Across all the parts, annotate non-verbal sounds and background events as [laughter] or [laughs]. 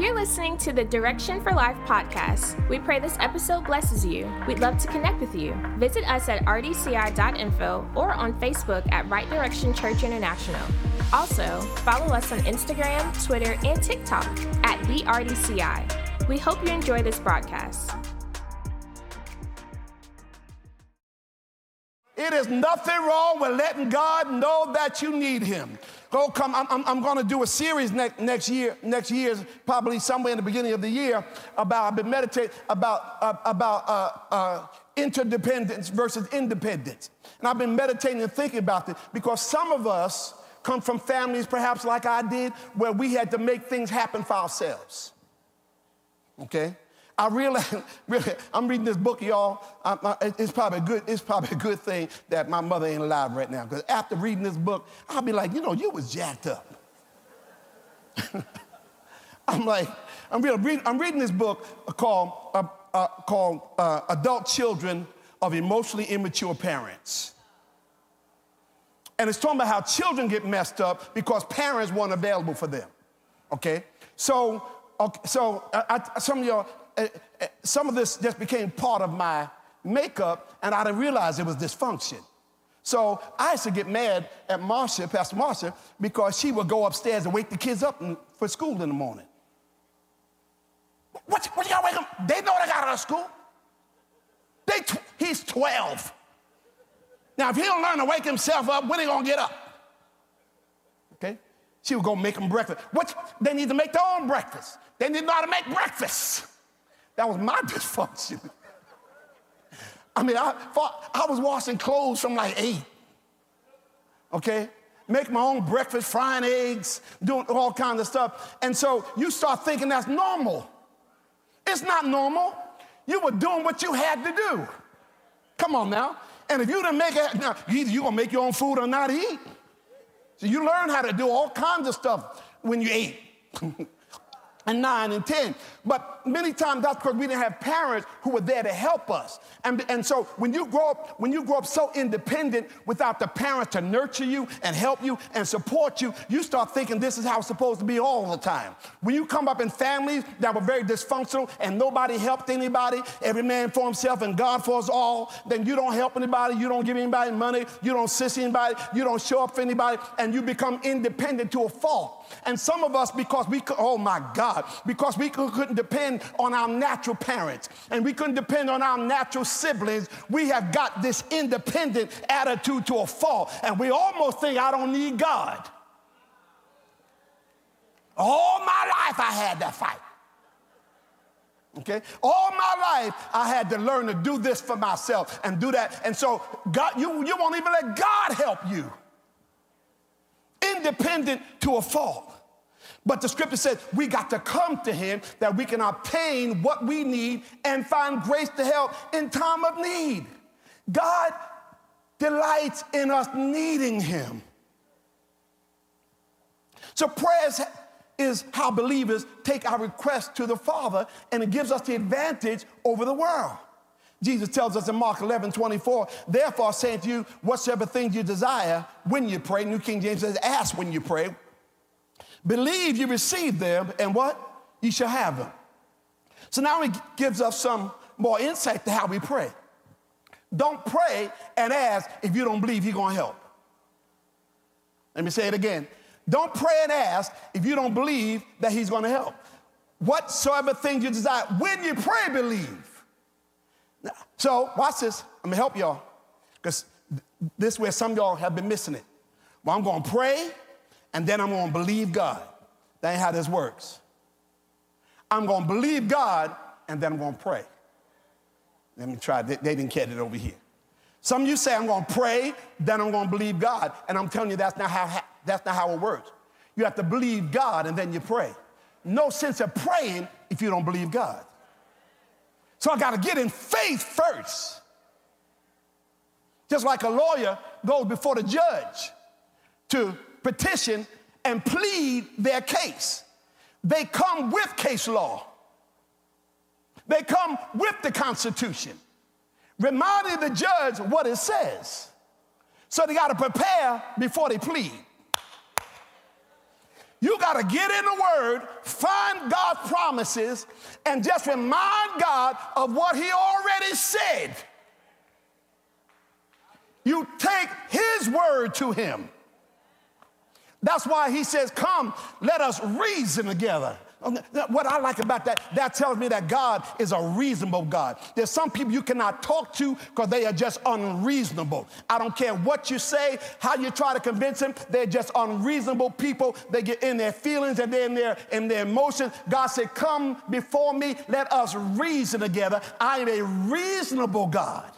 You're listening to the Direction for Life podcast. We pray this episode blesses you. We'd love to connect with you. Visit us at rdci.info or on Facebook at Right Direction Church International. Also, follow us on Instagram, Twitter, and TikTok at the RDCI. We hope you enjoy this broadcast. It is nothing wrong with letting God know that you need Him. Go come. I'm, I'm, I'm going to do a series next, next year. Next year, probably somewhere in the beginning of the year, about I've been meditating about uh, about uh, uh, interdependence versus independence, and I've been meditating and thinking about this because some of us come from families, perhaps like I did, where we had to make things happen for ourselves. Okay. I realize, [laughs] really, I'm reading this book, y'all. I, I, it's probably a good, it's probably a good thing that my mother ain't alive right now. Because after reading this book, I'll be like, you know, you was jacked up. [laughs] I'm like, I'm, read, I'm reading this book called, uh, uh, called uh, Adult Children of Emotionally Immature Parents. And it's talking about how children get messed up because parents weren't available for them. Okay? So, okay, so I, I, some of y'all, Eh, eh, some of this just became part of my makeup, and I didn't realize it was dysfunction. So I used to get mad at Marcia, Pastor Marcia, because she would go upstairs and wake the kids up for school in the morning. What, what you gotta wake them? They know they got out of school. They tw- he's 12. Now, if he don't learn to wake himself up, when he gonna get up? Okay? She would go make them breakfast. What? They need to make their own breakfast. They need to know how to make breakfast. That was my [laughs] dysfunction. I mean, I, I was washing clothes from like eight. Okay? Make my own breakfast, frying eggs, doing all kinds of stuff. And so you start thinking that's normal. It's not normal. You were doing what you had to do. Come on now. And if you didn't make it, now either you're gonna make your own food or not eat. So you learn how to do all kinds of stuff when you ate. [laughs] and nine and 10. But many times that's because we didn't have parents who were there to help us. And, and so when you grow up, when you grow up so independent without the parents to nurture you and help you and support you, you start thinking this is how it's supposed to be all the time. When you come up in families that were very dysfunctional and nobody helped anybody, every man for himself and God for us all, then you don't help anybody, you don't give anybody money, you don't assist anybody, you don't show up for anybody, and you become independent to a fault. And some of us, because we oh my God, because we couldn't depend on our natural parents and we couldn't depend on our natural siblings, we have got this independent attitude to a fault. And we almost think, I don't need God. All my life I had that fight. Okay? All my life I had to learn to do this for myself and do that. And so God, you, you won't even let God help you independent to a fault. But the scripture says we got to come to him that we can obtain what we need and find grace to help in time of need. God delights in us needing him. So prayers is how believers take our request to the Father and it gives us the advantage over the world. Jesus tells us in Mark 11, 24, therefore saying to you, whatsoever things you desire when you pray, New King James says, ask when you pray, believe you receive them, and what? You shall have them. So now he gives us some more insight to how we pray. Don't pray and ask if you don't believe he's gonna help. Let me say it again. Don't pray and ask if you don't believe that he's gonna help. Whatsoever things you desire, when you pray, believe. So, watch this. I'm gonna help y'all because this is where some y'all have been missing it. Well, I'm gonna pray and then I'm gonna believe God. That ain't how this works. I'm gonna believe God and then I'm gonna pray. Let me try. They, they didn't get it over here. Some of you say, I'm gonna pray, then I'm gonna believe God. And I'm telling you, that's not how, that's not how it works. You have to believe God and then you pray. No sense of praying if you don't believe God. So I got to get in faith first. Just like a lawyer goes before the judge to petition and plead their case. They come with case law. They come with the Constitution, reminding the judge what it says. So they got to prepare before they plead. You got to get in the Word, find God's promises, and just remind God of what He already said. You take His Word to Him. That's why He says, Come, let us reason together. Um, what I like about that, that tells me that God is a reasonable God. There's some people you cannot talk to because they are just unreasonable. I don't care what you say, how you try to convince them, they're just unreasonable people. They get in their feelings and they're in their, in their emotions. God said, Come before me, let us reason together. I am a reasonable God.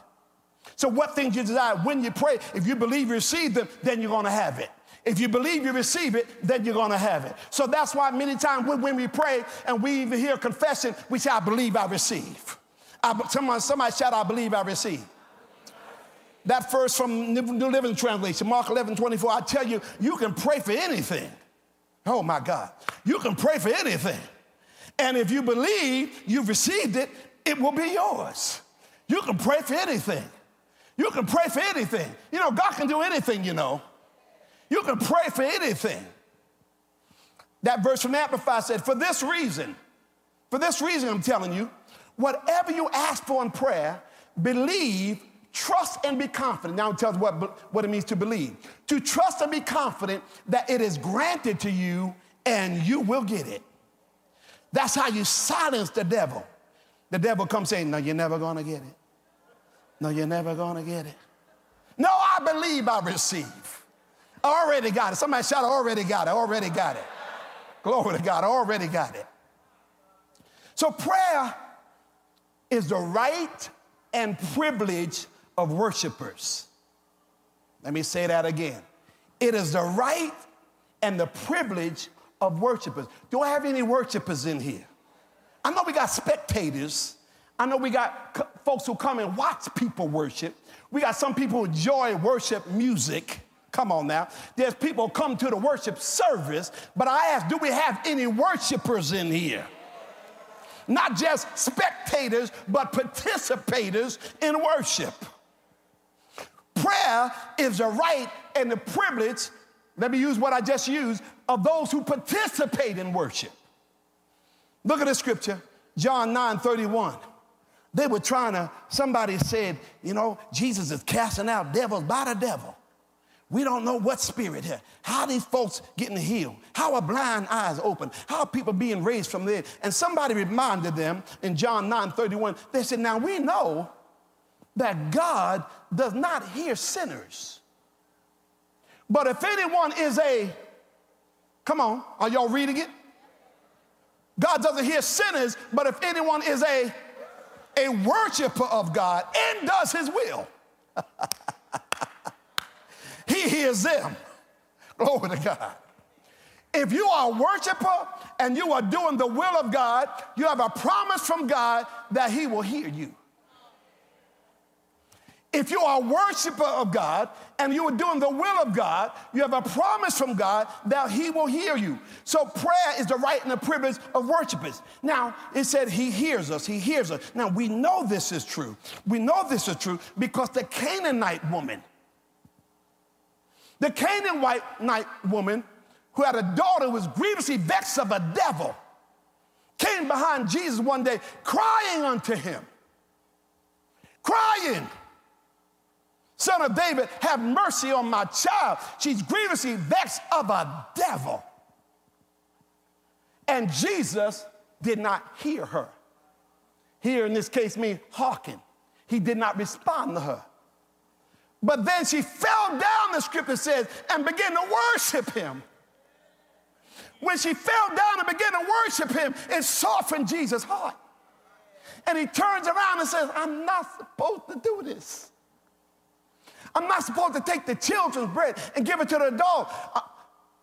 So, what things you desire when you pray, if you believe you receive them, then you're going to have it. If you believe you receive it, then you're going to have it. So that's why many times when, we pray and we even hear confession, we say, I believe I receive. I, someone, somebody shout, I believe I receive. That verse from New Living Translation, Mark 11, 24, I tell you, you can pray for anything. Oh my God. You can pray for anything. And if you believe you've received it, it will be yours. You can pray for anything. You can pray for anything. You know, God can do anything, you know. You can pray for anything. That verse from Amplify said, For this reason, for this reason, I'm telling you, whatever you ask for in prayer, believe, trust, and be confident. Now it tells what, what it means to believe. To trust and be confident that it is granted to you and you will get it. That's how you silence the devil. The devil comes saying, No, you're never gonna get it. No, you're never gonna get it. No, I believe I receive. Already got it. Somebody shout, already got it, already got it. Glory to God, already got it. So prayer is the right and privilege of worshipers. Let me say that again. It is the right and the privilege of worshipers. Do I have any worshipers in here? I know we got spectators. I know we got folks who come and watch people worship. We got some people who enjoy worship music. Come on now. There's people come to the worship service, but I ask, do we have any worshipers in here? Not just spectators, but participators in worship. Prayer is a right and the privilege, let me use what I just used, of those who participate in worship. Look at the scripture, John 9 31. They were trying to, somebody said, you know, Jesus is casting out devils by the devil. We don't know what spirit. How these folks getting healed? How are blind eyes open? How are people being raised from there? And somebody reminded them in John 9 31, they said, Now we know that God does not hear sinners. But if anyone is a, come on, are y'all reading it? God doesn't hear sinners, but if anyone is a, a worshiper of God and does his will. [laughs] He hears them. Glory to God. If you are a worshiper and you are doing the will of God, you have a promise from God that He will hear you. If you are a worshiper of God and you are doing the will of God, you have a promise from God that He will hear you. So prayer is the right and the privilege of worshipers. Now, it said He hears us, He hears us. Now, we know this is true. We know this is true because the Canaanite woman, the Canaanite woman who had a daughter who was grievously vexed of a devil came behind Jesus one day crying unto him, crying, Son of David, have mercy on my child. She's grievously vexed of a devil. And Jesus did not hear her. Here in this case means hearken. He did not respond to her. But then she fell down, the scripture says, and began to worship him. When she fell down and began to worship him, it softened Jesus' heart. And he turns around and says, I'm not supposed to do this. I'm not supposed to take the children's bread and give it to the dog. Uh,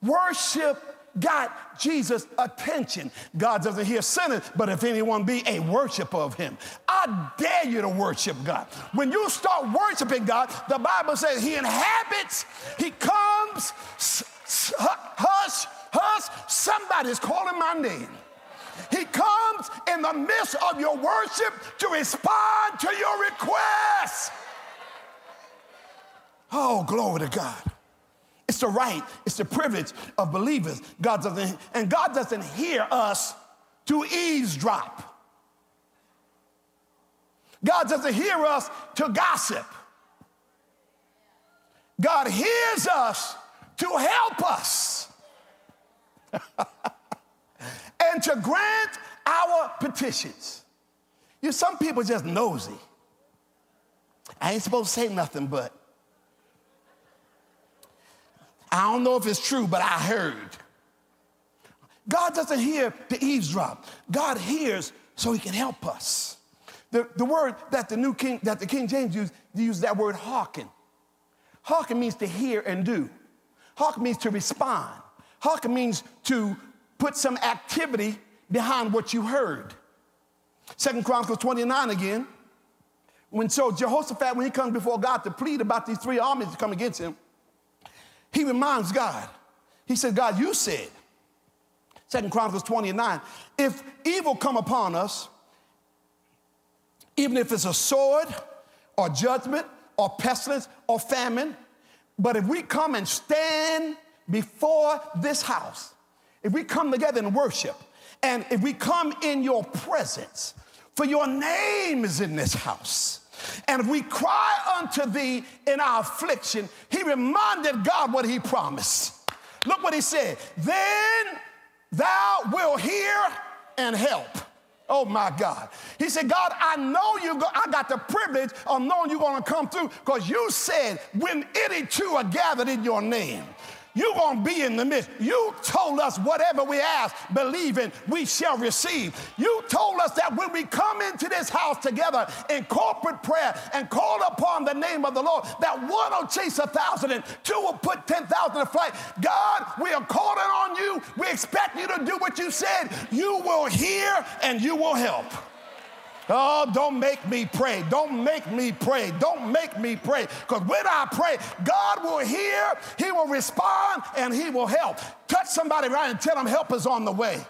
worship got Jesus' attention. God doesn't hear sinners, but if anyone be a worshiper of him, I dare you to worship God. When you start worshiping God, the Bible says he inhabits, he comes, hush, hush, somebody's calling my name. He comes in the midst of your worship to respond to your request. Oh, glory to God. It's the right, it's the privilege of believers. God doesn't, and God doesn't hear us to eavesdrop. God doesn't hear us to gossip. God hears us to help us [laughs] and to grant our petitions. You some people just nosy. I ain't supposed to say nothing, but I don't know if it's true, but I heard. God doesn't hear to eavesdrop. God hears so he can help us. The, the word that the New King, that the King James used, used that word hearken. Hearken means to hear and do. Hearken means to respond. Hearken means to put some activity behind what you heard. Second Chronicles 29 again. When so Jehoshaphat, when he comes before God to plead about these three armies to come against him, he reminds God. He said, God, you said, Second Chronicles 29, if evil come upon us, even if it's a sword or judgment or pestilence or famine, but if we come and stand before this house, if we come together and worship, and if we come in your presence, for your name is in this house. And we cry unto thee in our affliction, he reminded God what he promised. Look what he said. Then thou will hear and help. Oh my God. He said, God, I know you, go, I got the privilege of knowing you're going to come through because you said, when any two are gathered in your name, you're going to be in the midst. You told us whatever we ask, believing we shall receive. You told us that when we come into this house together in corporate prayer and call upon the name of the Lord, that one will chase a thousand and two will put 10,000 in flight. God, we are calling on you. We expect you to do what you said. You will hear and you will help. Oh, don't make me pray. Don't make me pray. Don't make me pray. Because when I pray, God will hear, He will respond, and He will help. Touch somebody right and tell them help is on the way.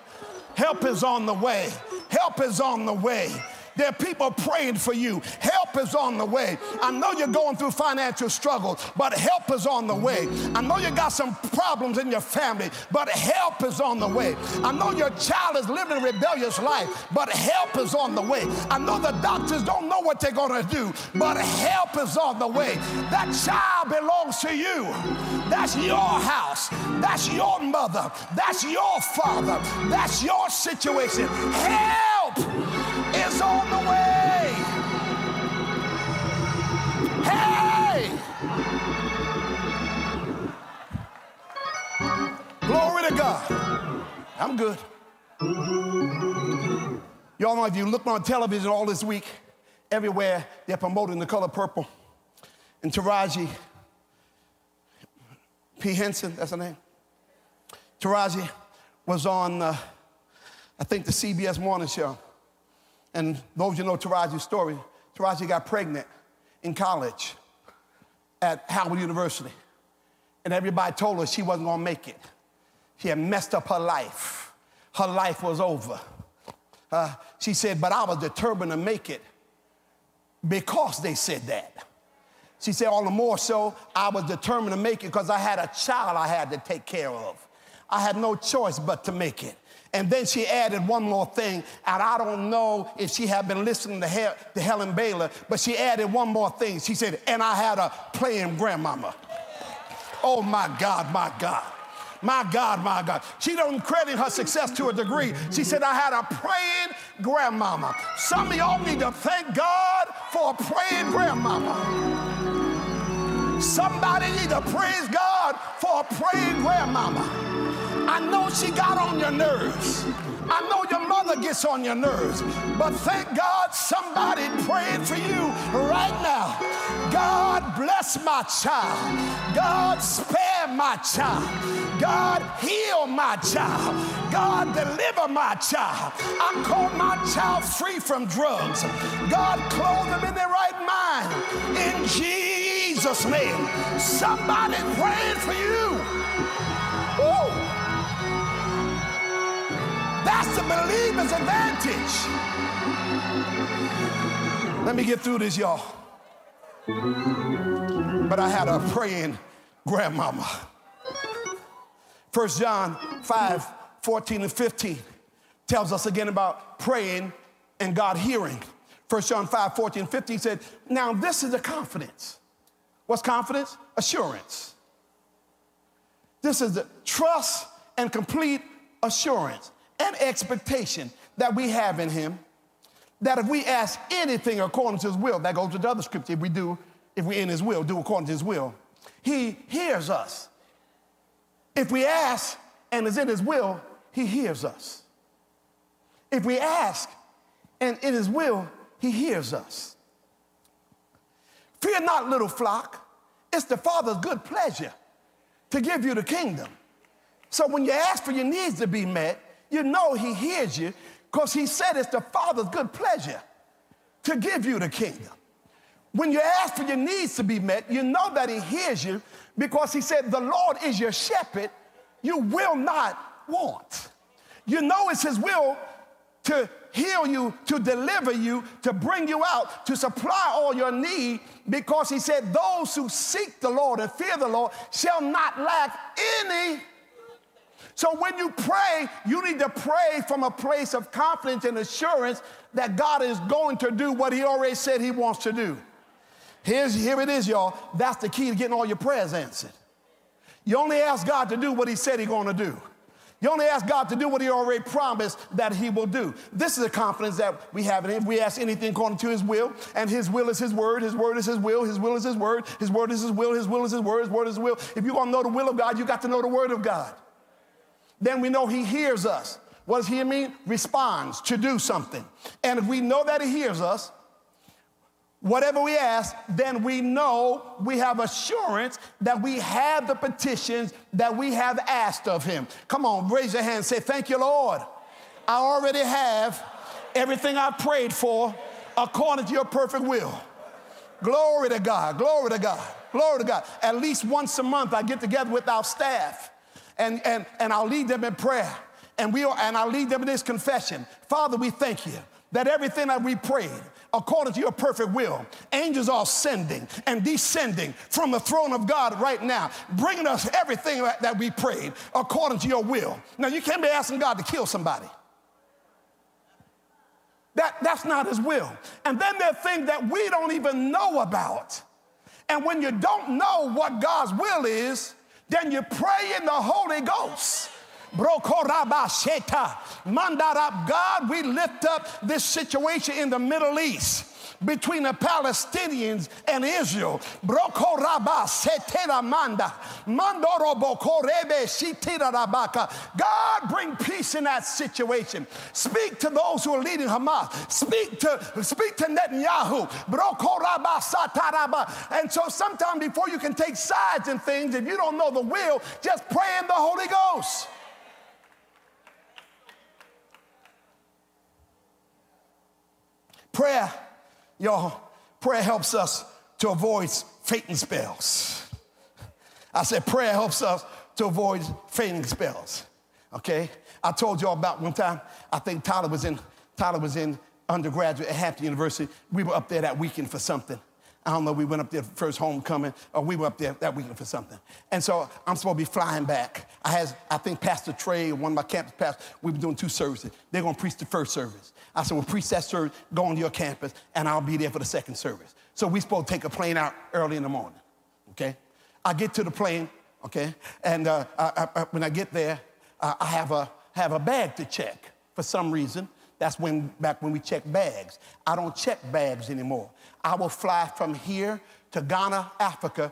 Help is on the way. Help is on the way. There are people praying for you. Help is on the way. I know you're going through financial struggles, but help is on the way. I know you got some problems in your family, but help is on the way. I know your child is living a rebellious life, but help is on the way. I know the doctors don't know what they're going to do, but help is on the way. That child belongs to you. That's your house. That's your mother. That's your father. That's your situation. Help is on the way. Hey! Glory to God. I'm good. Y'all know if you look on television all this week, everywhere they're promoting the color purple. And Taraji P. Henson, that's her name. Taraji was on, uh, I think, the CBS Morning Show. And those you know Taraji's story, Taraji got pregnant in college at Howard University. And everybody told her she wasn't gonna make it. She had messed up her life. Her life was over. Uh, she said, but I was determined to make it because they said that. She said, all the more so, I was determined to make it because I had a child I had to take care of. I had no choice but to make it. And then she added one more thing, and I don't know if she had been listening to, Hel- to Helen Baylor, but she added one more thing. She said, and I had a playing grandmama. Oh my God, my God. My God, my God. She don't credit her success to a degree. She said, I had a praying grandmama. Some of y'all need to thank God for a praying grandmama. Somebody need to praise God for a praying grandmama. I know she got on your nerves. I know your mother gets on your nerves. But thank God somebody praying for you right now. God bless my child. God spare my child. God heal my child. God deliver my child. I call my child free from drugs. God clothe them in their right mind. In Jesus' name. Somebody praying for you. Oh, that's the believer's advantage. Let me get through this, y'all. But I had a praying grandmama. 1 John 5 14 and 15 tells us again about praying and God hearing. 1 John 5 14 15 said, Now this is the confidence. What's confidence? Assurance. This is the trust and complete assurance and expectation that we have in Him that if we ask anything according to His will, that goes to the other scripture, if we do, if we're in His will, do according to His will, He hears us. If we ask and is in His will, He hears us. If we ask and in His will, He hears us. Fear not, little flock. It's the Father's good pleasure to give you the kingdom. So when you ask for your needs to be met, you know He hears you because He said it's the Father's good pleasure to give you the kingdom. When you ask for your needs to be met, you know that He hears you because He said, The Lord is your shepherd, you will not want. You know it's His will to heal you, to deliver you, to bring you out, to supply all your need, because he said, Those who seek the Lord and fear the Lord shall not lack any. So when you pray, you need to pray from a place of confidence and assurance that God is going to do what he already said he wants to do. Here's, here it is, y'all. That's the key to getting all your prayers answered. You only ask God to do what he said he's going to do. You only ask God to do what He already promised that He will do. This is the confidence that we have in Him. We ask anything according to His will, and His will is His word, His word is His will, His will is His word, His word is His will, His will is His word, His word is His will. If you want to know the will of God, you got to know the word of God. Then we know He hears us. What does He mean? Responds to do something. And if we know that He hears us, Whatever we ask, then we know we have assurance that we have the petitions that we have asked of him. Come on, raise your hand and say, Thank you, Lord. I already have everything I prayed for according to your perfect will. Glory to God, glory to God, glory to God. At least once a month, I get together with our staff and, and, and I'll lead them in prayer. And, we, are, and I'll lead them in this confession. Father, we thank you that everything that we prayed, according to your perfect will. Angels are ascending and descending from the throne of God right now, bringing us everything that we prayed according to your will. Now, you can't be asking God to kill somebody. That, that's not his will. And then there are things that we don't even know about. And when you don't know what God's will is, then you pray in the Holy Ghost. God, we lift up this situation in the Middle East between the Palestinians and Israel. God, bring peace in that situation. Speak to those who are leading Hamas. Speak to, speak to Netanyahu. And so, sometimes before you can take sides in things, if you don't know the will, just pray in the Holy Ghost. Prayer, y'all, prayer helps us to avoid fainting spells. I said, prayer helps us to avoid fainting spells. Okay? I told y'all about one time, I think Tyler was in, Tyler was in undergraduate at Hampton University. We were up there that weekend for something. I don't know, we went up there first homecoming, or we were up there that weekend for something. And so I'm supposed to be flying back. I had, I think Pastor Trey, one of my campus pastors, we were doing two services. They're gonna preach the first service. I said, well, preach service, go on your campus, and I'll be there for the second service. So we supposed to take a plane out early in the morning, okay? I get to the plane, okay? And uh, I, I, when I get there, uh, I have a, have a bag to check for some reason. That's when back when we check bags. I don't check bags anymore. I will fly from here to Ghana, Africa,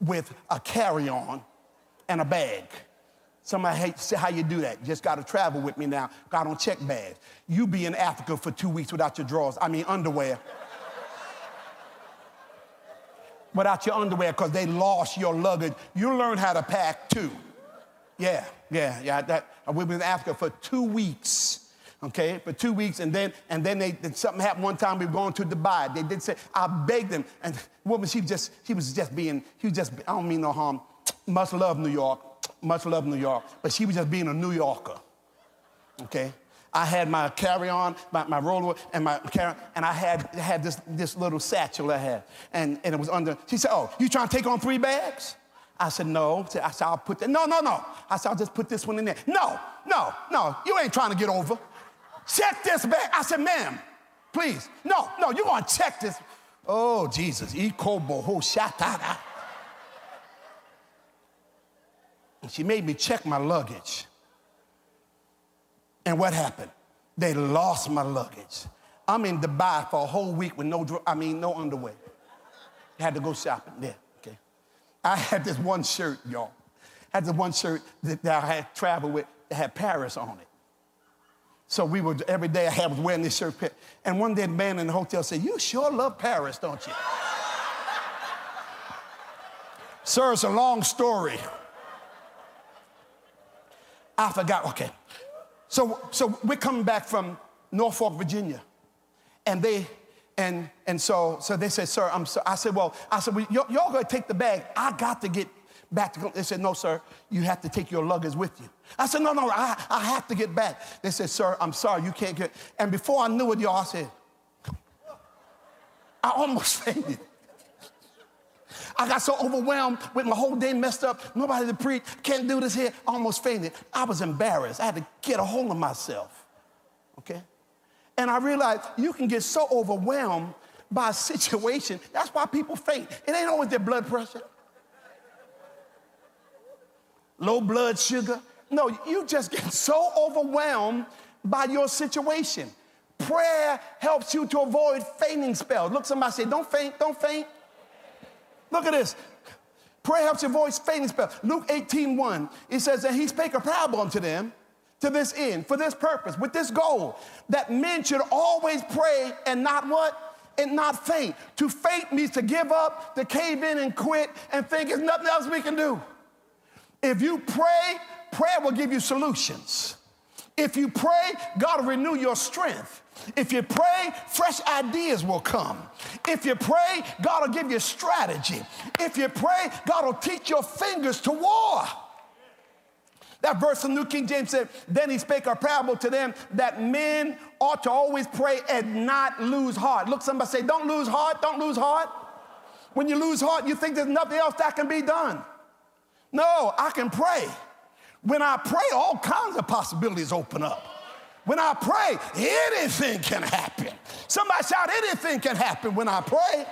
with a carry-on and a bag. Somebody hates how you do that. Just got to travel with me now. Got don't check bags. You be in Africa for two weeks without your drawers. I mean underwear. without your underwear because they lost your luggage. You learn how to pack too. Yeah, yeah, yeah. That, we've been in Africa for two weeks okay, for two weeks, and then and then they something happened one time. We were going to Dubai. They did say I begged them, and woman she just she was just being she was just I don't mean no harm. Must love New York, much love New York, but she was just being a New Yorker, okay. I had my carry-on, my, my roller, and my carry and I had had this this little satchel I had, and, and it was under. She said, "Oh, you trying to take on three bags?" I said, no. I said, I'll put that. No, no, no. I said, I'll just put this one in there. No, no, no. You ain't trying to get over. Check this bag. I said, ma'am, please. No, no, you're going to check this. Oh, Jesus. She made me check my luggage. And what happened? They lost my luggage. I'm in Dubai for a whole week with no, I mean, no underwear. Had to go shopping there. Okay. I had this one shirt, y'all. had this one shirt that, that I had traveled with that had Paris on it. So we would every day I had, was wearing this shirt. And one day the man in the hotel said, You sure love Paris, don't you? [laughs] Sir, it's a long story. I forgot. Okay. So, so we're coming back from Norfolk, Virginia. And they, and, and so, so they said, sir, I'm so, I said, well, I said, well, y'all, y'all gonna take the bag. I got to get back to, they said, no, sir, you have to take your luggage with you. I said, no, no, I, I have to get back. They said, sir, I'm sorry, you can't get, and before I knew it, y'all, I said, I almost [laughs] fainted. I got so overwhelmed with my whole day messed up. Nobody to preach. Can't do this here. I almost fainted. I was embarrassed. I had to get a hold of myself. Okay? And I realized you can get so overwhelmed by a [laughs] situation. That's why people faint. It ain't always their blood pressure, low blood sugar. No, you just get [laughs] so overwhelmed by your situation. Prayer helps you to avoid fainting spells. Look, somebody say, Don't faint, don't faint. Look at this. Prayer helps your voice fainting spell. Luke 18, 1, it says that he spake a parable unto them to this end, for this purpose, with this goal, that men should always pray and not what? And not faint. To faint means to give up, to cave in and quit and think there's nothing else we can do. If you pray, prayer will give you solutions. If you pray, God will renew your strength. If you pray, fresh ideas will come. If you pray, God will give you strategy. If you pray, God will teach your fingers to war. That verse in New King James said, Then he spake a parable to them that men ought to always pray and not lose heart. Look, somebody say, Don't lose heart, don't lose heart. When you lose heart, you think there's nothing else that can be done. No, I can pray. When I pray, all kinds of possibilities open up. When I pray, anything can happen. Somebody shout, anything can happen when I pray.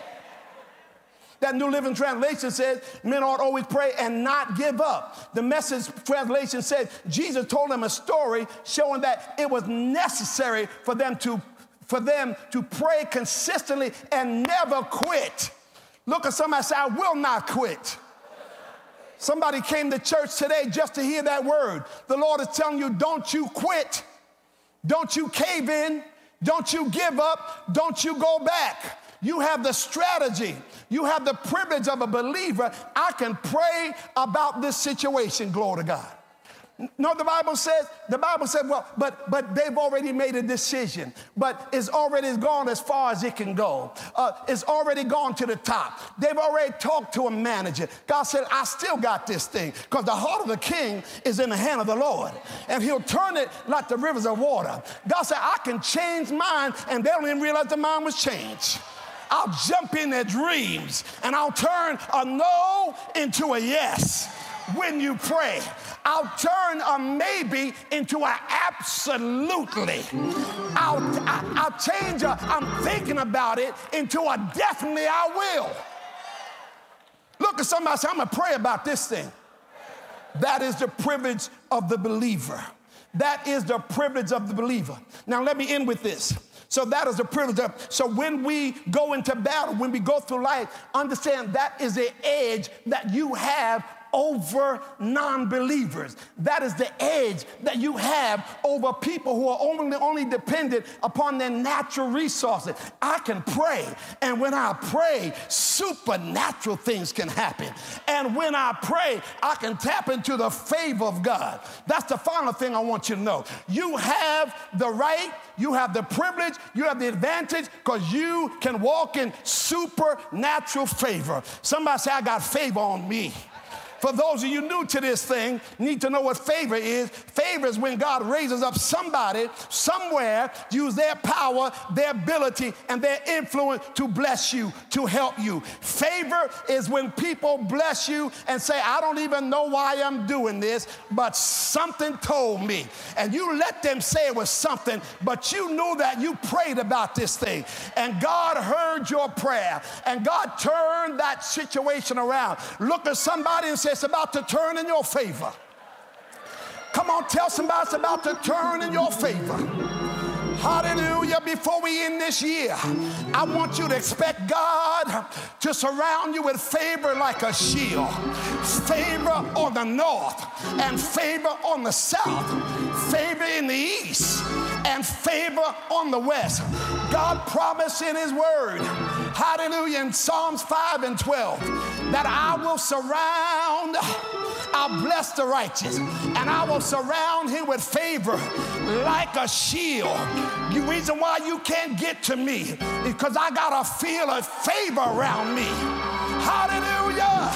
That New Living Translation says men ought always pray and not give up. The message translation says, Jesus told them a story showing that it was necessary for them to, for them to pray consistently and never quit. Look at somebody say, I will not quit. Somebody came to church today just to hear that word. The Lord is telling you, don't you quit. Don't you cave in. Don't you give up. Don't you go back. You have the strategy. You have the privilege of a believer. I can pray about this situation, glory to God. No, the Bible says, the Bible said, well, but but they've already made a decision, but it's already gone as far as it can go. Uh, it's already gone to the top. They've already talked to a manager. God said, I still got this thing, because the heart of the king is in the hand of the Lord, and he'll turn it like the rivers of water. God said, I can change mine, and they don't even realize the mind was changed. I'll jump in their dreams and I'll turn a no into a yes when you pray. I'll turn a maybe into an absolutely. I'll, I'll change a I'm thinking about it into a definitely I will. Look at somebody say, I'm gonna pray about this thing. That is the privilege of the believer. That is the privilege of the believer. Now, let me end with this. So that is the privilege of. So when we go into battle, when we go through life, understand that is the edge that you have over non believers. That is the edge that you have over people who are only, only dependent upon their natural resources. I can pray, and when I pray, supernatural things can happen. And when I pray, I can tap into the favor of God. That's the final thing I want you to know. You have the right, you have the privilege, you have the advantage because you can walk in supernatural favor. Somebody say, I got favor on me. For those of you new to this thing, need to know what favor is. Favor is when God raises up somebody somewhere, use their power, their ability, and their influence to bless you, to help you. Favor is when people bless you and say, I don't even know why I'm doing this, but something told me. And you let them say it was something, but you knew that you prayed about this thing. And God heard your prayer. And God turned that situation around. Look at somebody and say, It's about to turn in your favor. Come on, tell somebody it's about to turn in your favor. Hallelujah. Before we end this year, I want you to expect God to surround you with favor like a shield. Favor on the north, and favor on the south, favor in the east, and favor on the west. God promised in His Word, hallelujah, in Psalms 5 and 12, that I will surround I'll bless the righteous, and I will surround him with favor like a shield. The reason why you can't get to me is because I got a feel of favor around me. Hallelujah!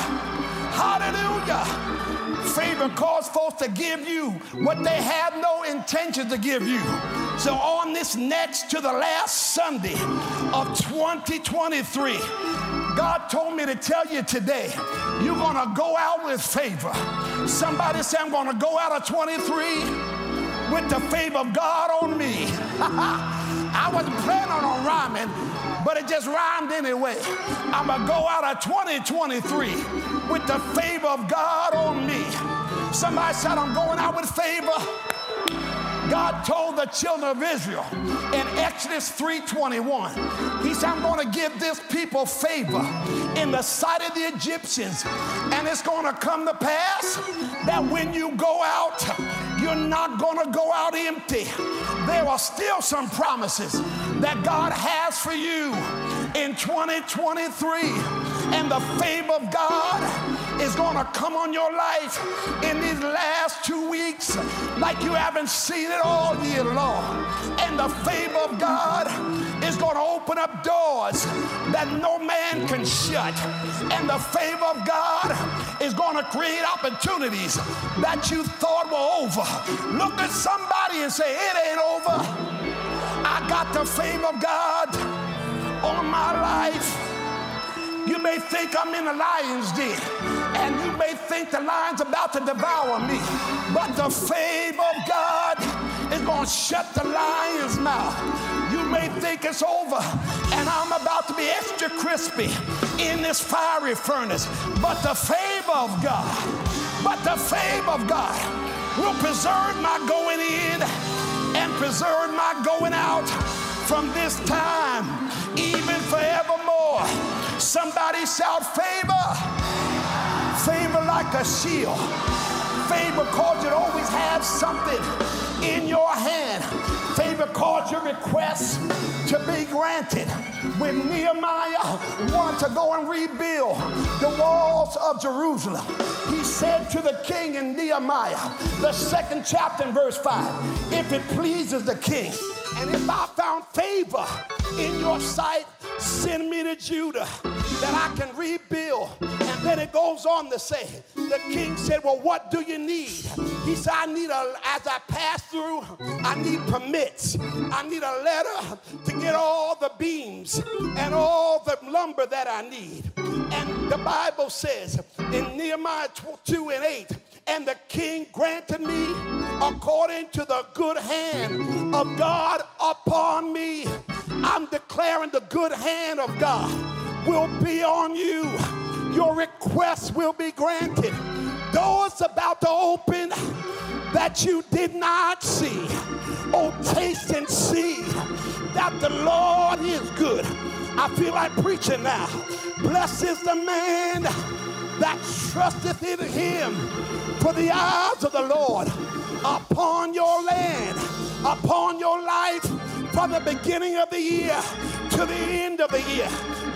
Hallelujah! Favor cause folks to give you what they have no intention to give you. So, on this next to the last Sunday of 2023, God told me to tell you today, you're gonna go out with favor. Somebody say, I'm gonna go out of 23 with the favor of God on me. [laughs] I wasn't planning on rhyming, but it just rhymed anyway. I'm gonna go out of 2023 with the favor of God on me. Somebody said, I'm going out with favor. God told the children of Israel in Exodus 3:21, He said, I'm going to give this people favor in the sight of the Egyptians. And it's going to come to pass that when you go out, you're not going to go out empty. There are still some promises that God has for you in 2023 and the favor of God is going to come on your life in these last two weeks like you haven't seen it all year long. And the favor of God is going to open up doors that no man can shut. And the favor of God is going to create opportunities that you thought were over. Look at somebody and say, It ain't over. I got the favor of God on my life. You may think I'm in a lion's den, and you may think the lion's about to devour me, but the favor of God is going to shut the lion's mouth. You may think it's over, and I'm about to be extra crispy in this fiery furnace, but the favor of God, but the favor of God will preserve my going in and preserve my going out from this time, even forevermore. Somebody shout favor. Like a shield. Favor cause you always have something in your hand. Favor cause your requests to be granted. When Nehemiah wanted to go and rebuild the walls of Jerusalem, he said to the king in Nehemiah, the second chapter in verse 5, if it pleases the king, and if I found favor in your sight, send me to Judah that I can rebuild. Then it goes on to say, the king said, Well, what do you need? He said, I need a, as I pass through, I need permits. I need a letter to get all the beams and all the lumber that I need. And the Bible says in Nehemiah 2 and 8, and the king granted me according to the good hand of God upon me. I'm declaring the good hand of God will be on you. Your requests will be granted. Doors about to open that you did not see. Oh, taste and see that the Lord is good. I feel like preaching now. Blessed is the man that trusteth in him. For the eyes of the Lord upon your land, upon your life, from the beginning of the year to the end of the year.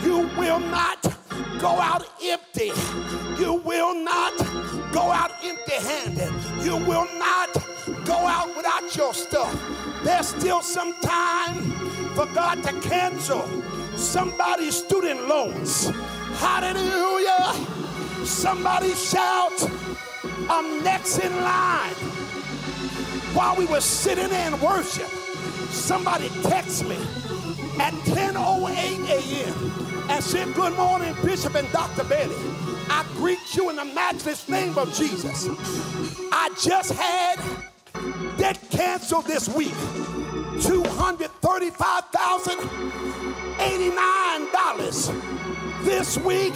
You will not go out empty. You will not go out empty handed. You will not go out without your stuff. There's still some time for God to cancel somebody's student loans. Hallelujah. Somebody shout, I'm next in line. While we were sitting in worship, somebody texted me at 10.08 a.m. and said, good morning, Bishop and Dr. Bailey. I greet you in the matchless name of Jesus. I just had debt canceled this week. $235,089 this week.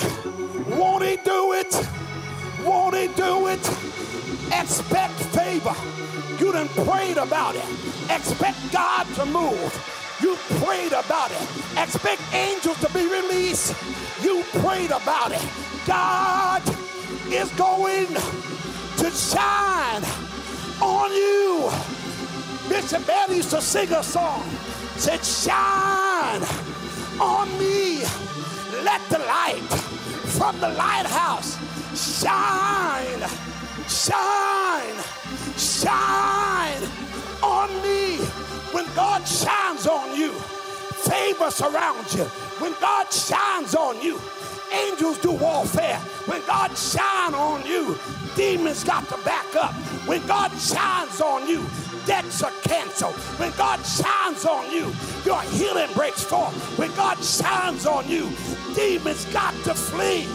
Won't he do it? Won't he do it? Expect favor. You done prayed about it. Expect God to move. You prayed about it. Expect angels to be released. You prayed about it. God is going to shine on you. Bishop Bailey used to sing a song, said, Shine on me. Let the light from the lighthouse shine, shine, shine on me. When God shines on you, favor surrounds you. When God shines on you, angels do warfare. When God shines on you, demons got to back up. When God shines on you, debts are canceled. When God shines on you, your healing breaks forth. When God shines on you, demons got to flee.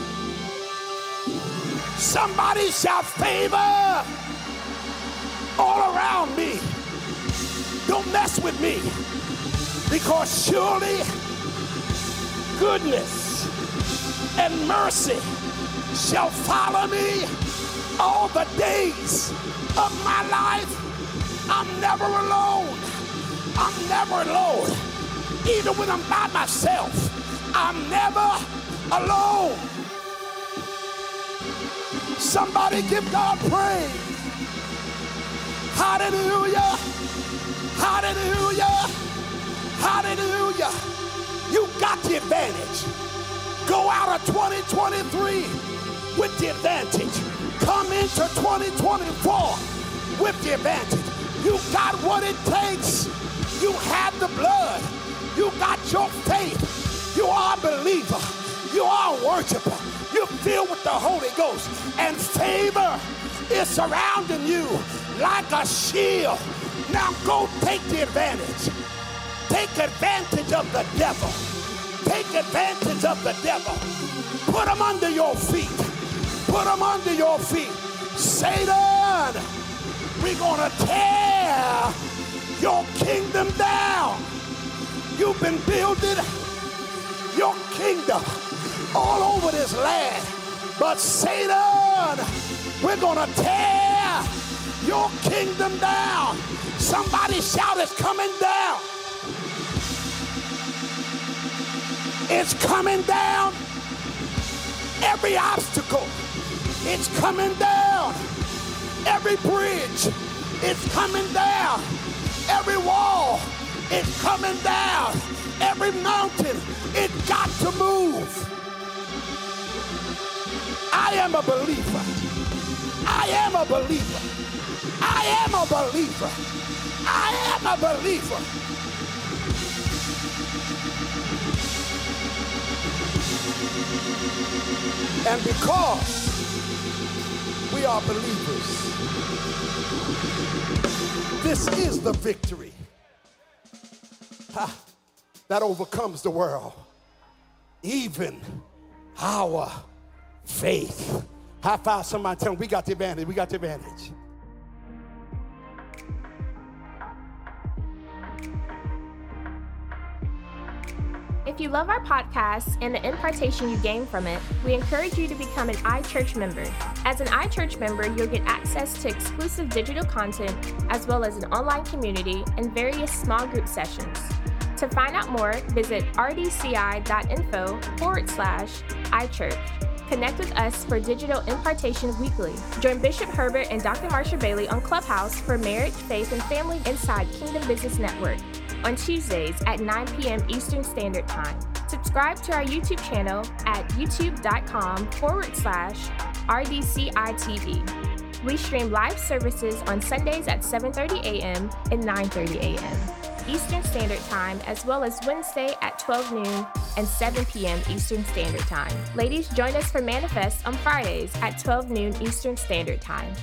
Somebody shout favor all around me. Don't mess with me because surely goodness and mercy shall follow me all the days of my life I'm never alone. I'm never alone. Even when I'm by myself, I'm never alone. Somebody give God praise. Hallelujah. Hallelujah. Hallelujah. You got the advantage. Go out of 2023 with the advantage. Come into 2024 with the advantage. You got what it takes. You have the blood. You got your faith. You are a believer. You are a worshiper. You're filled with the Holy Ghost. And favor is surrounding you like a shield. Now go take the advantage. Take advantage of the devil. Take advantage of the devil. Put him under your feet. Put him under your feet. Satan we're going to tear your kingdom down. You've been building your kingdom all over this land. But Satan, we're going to tear your kingdom down. Somebody shout, it's coming down. It's coming down. Every obstacle, it's coming down. Every bridge it's coming down. Every wall it's coming down. Every mountain, it got to move. I am a believer. I am a believer. I am a believer. I am a believer. And because we are believers, this is the victory ha, that overcomes the world, even our faith. High five somebody, tell them we got the advantage, we got the advantage. If you love our podcast and the impartation you gain from it, we encourage you to become an iChurch member. As an iChurch member, you'll get access to exclusive digital content, as well as an online community and various small group sessions. To find out more, visit rdci.info forward slash iChurch. Connect with us for digital impartation weekly. Join Bishop Herbert and Dr. Marsha Bailey on Clubhouse for Marriage, Faith, and Family Inside Kingdom Business Network on Tuesdays at 9 p.m. Eastern Standard Time. Subscribe to our YouTube channel at youtube.com forward slash RDCITV. We stream live services on Sundays at 7.30 a.m. and 9.30 a.m. Eastern Standard Time, as well as Wednesday at 12 noon and 7 p.m. Eastern Standard Time. Ladies, join us for Manifest on Fridays at 12 noon Eastern Standard Time.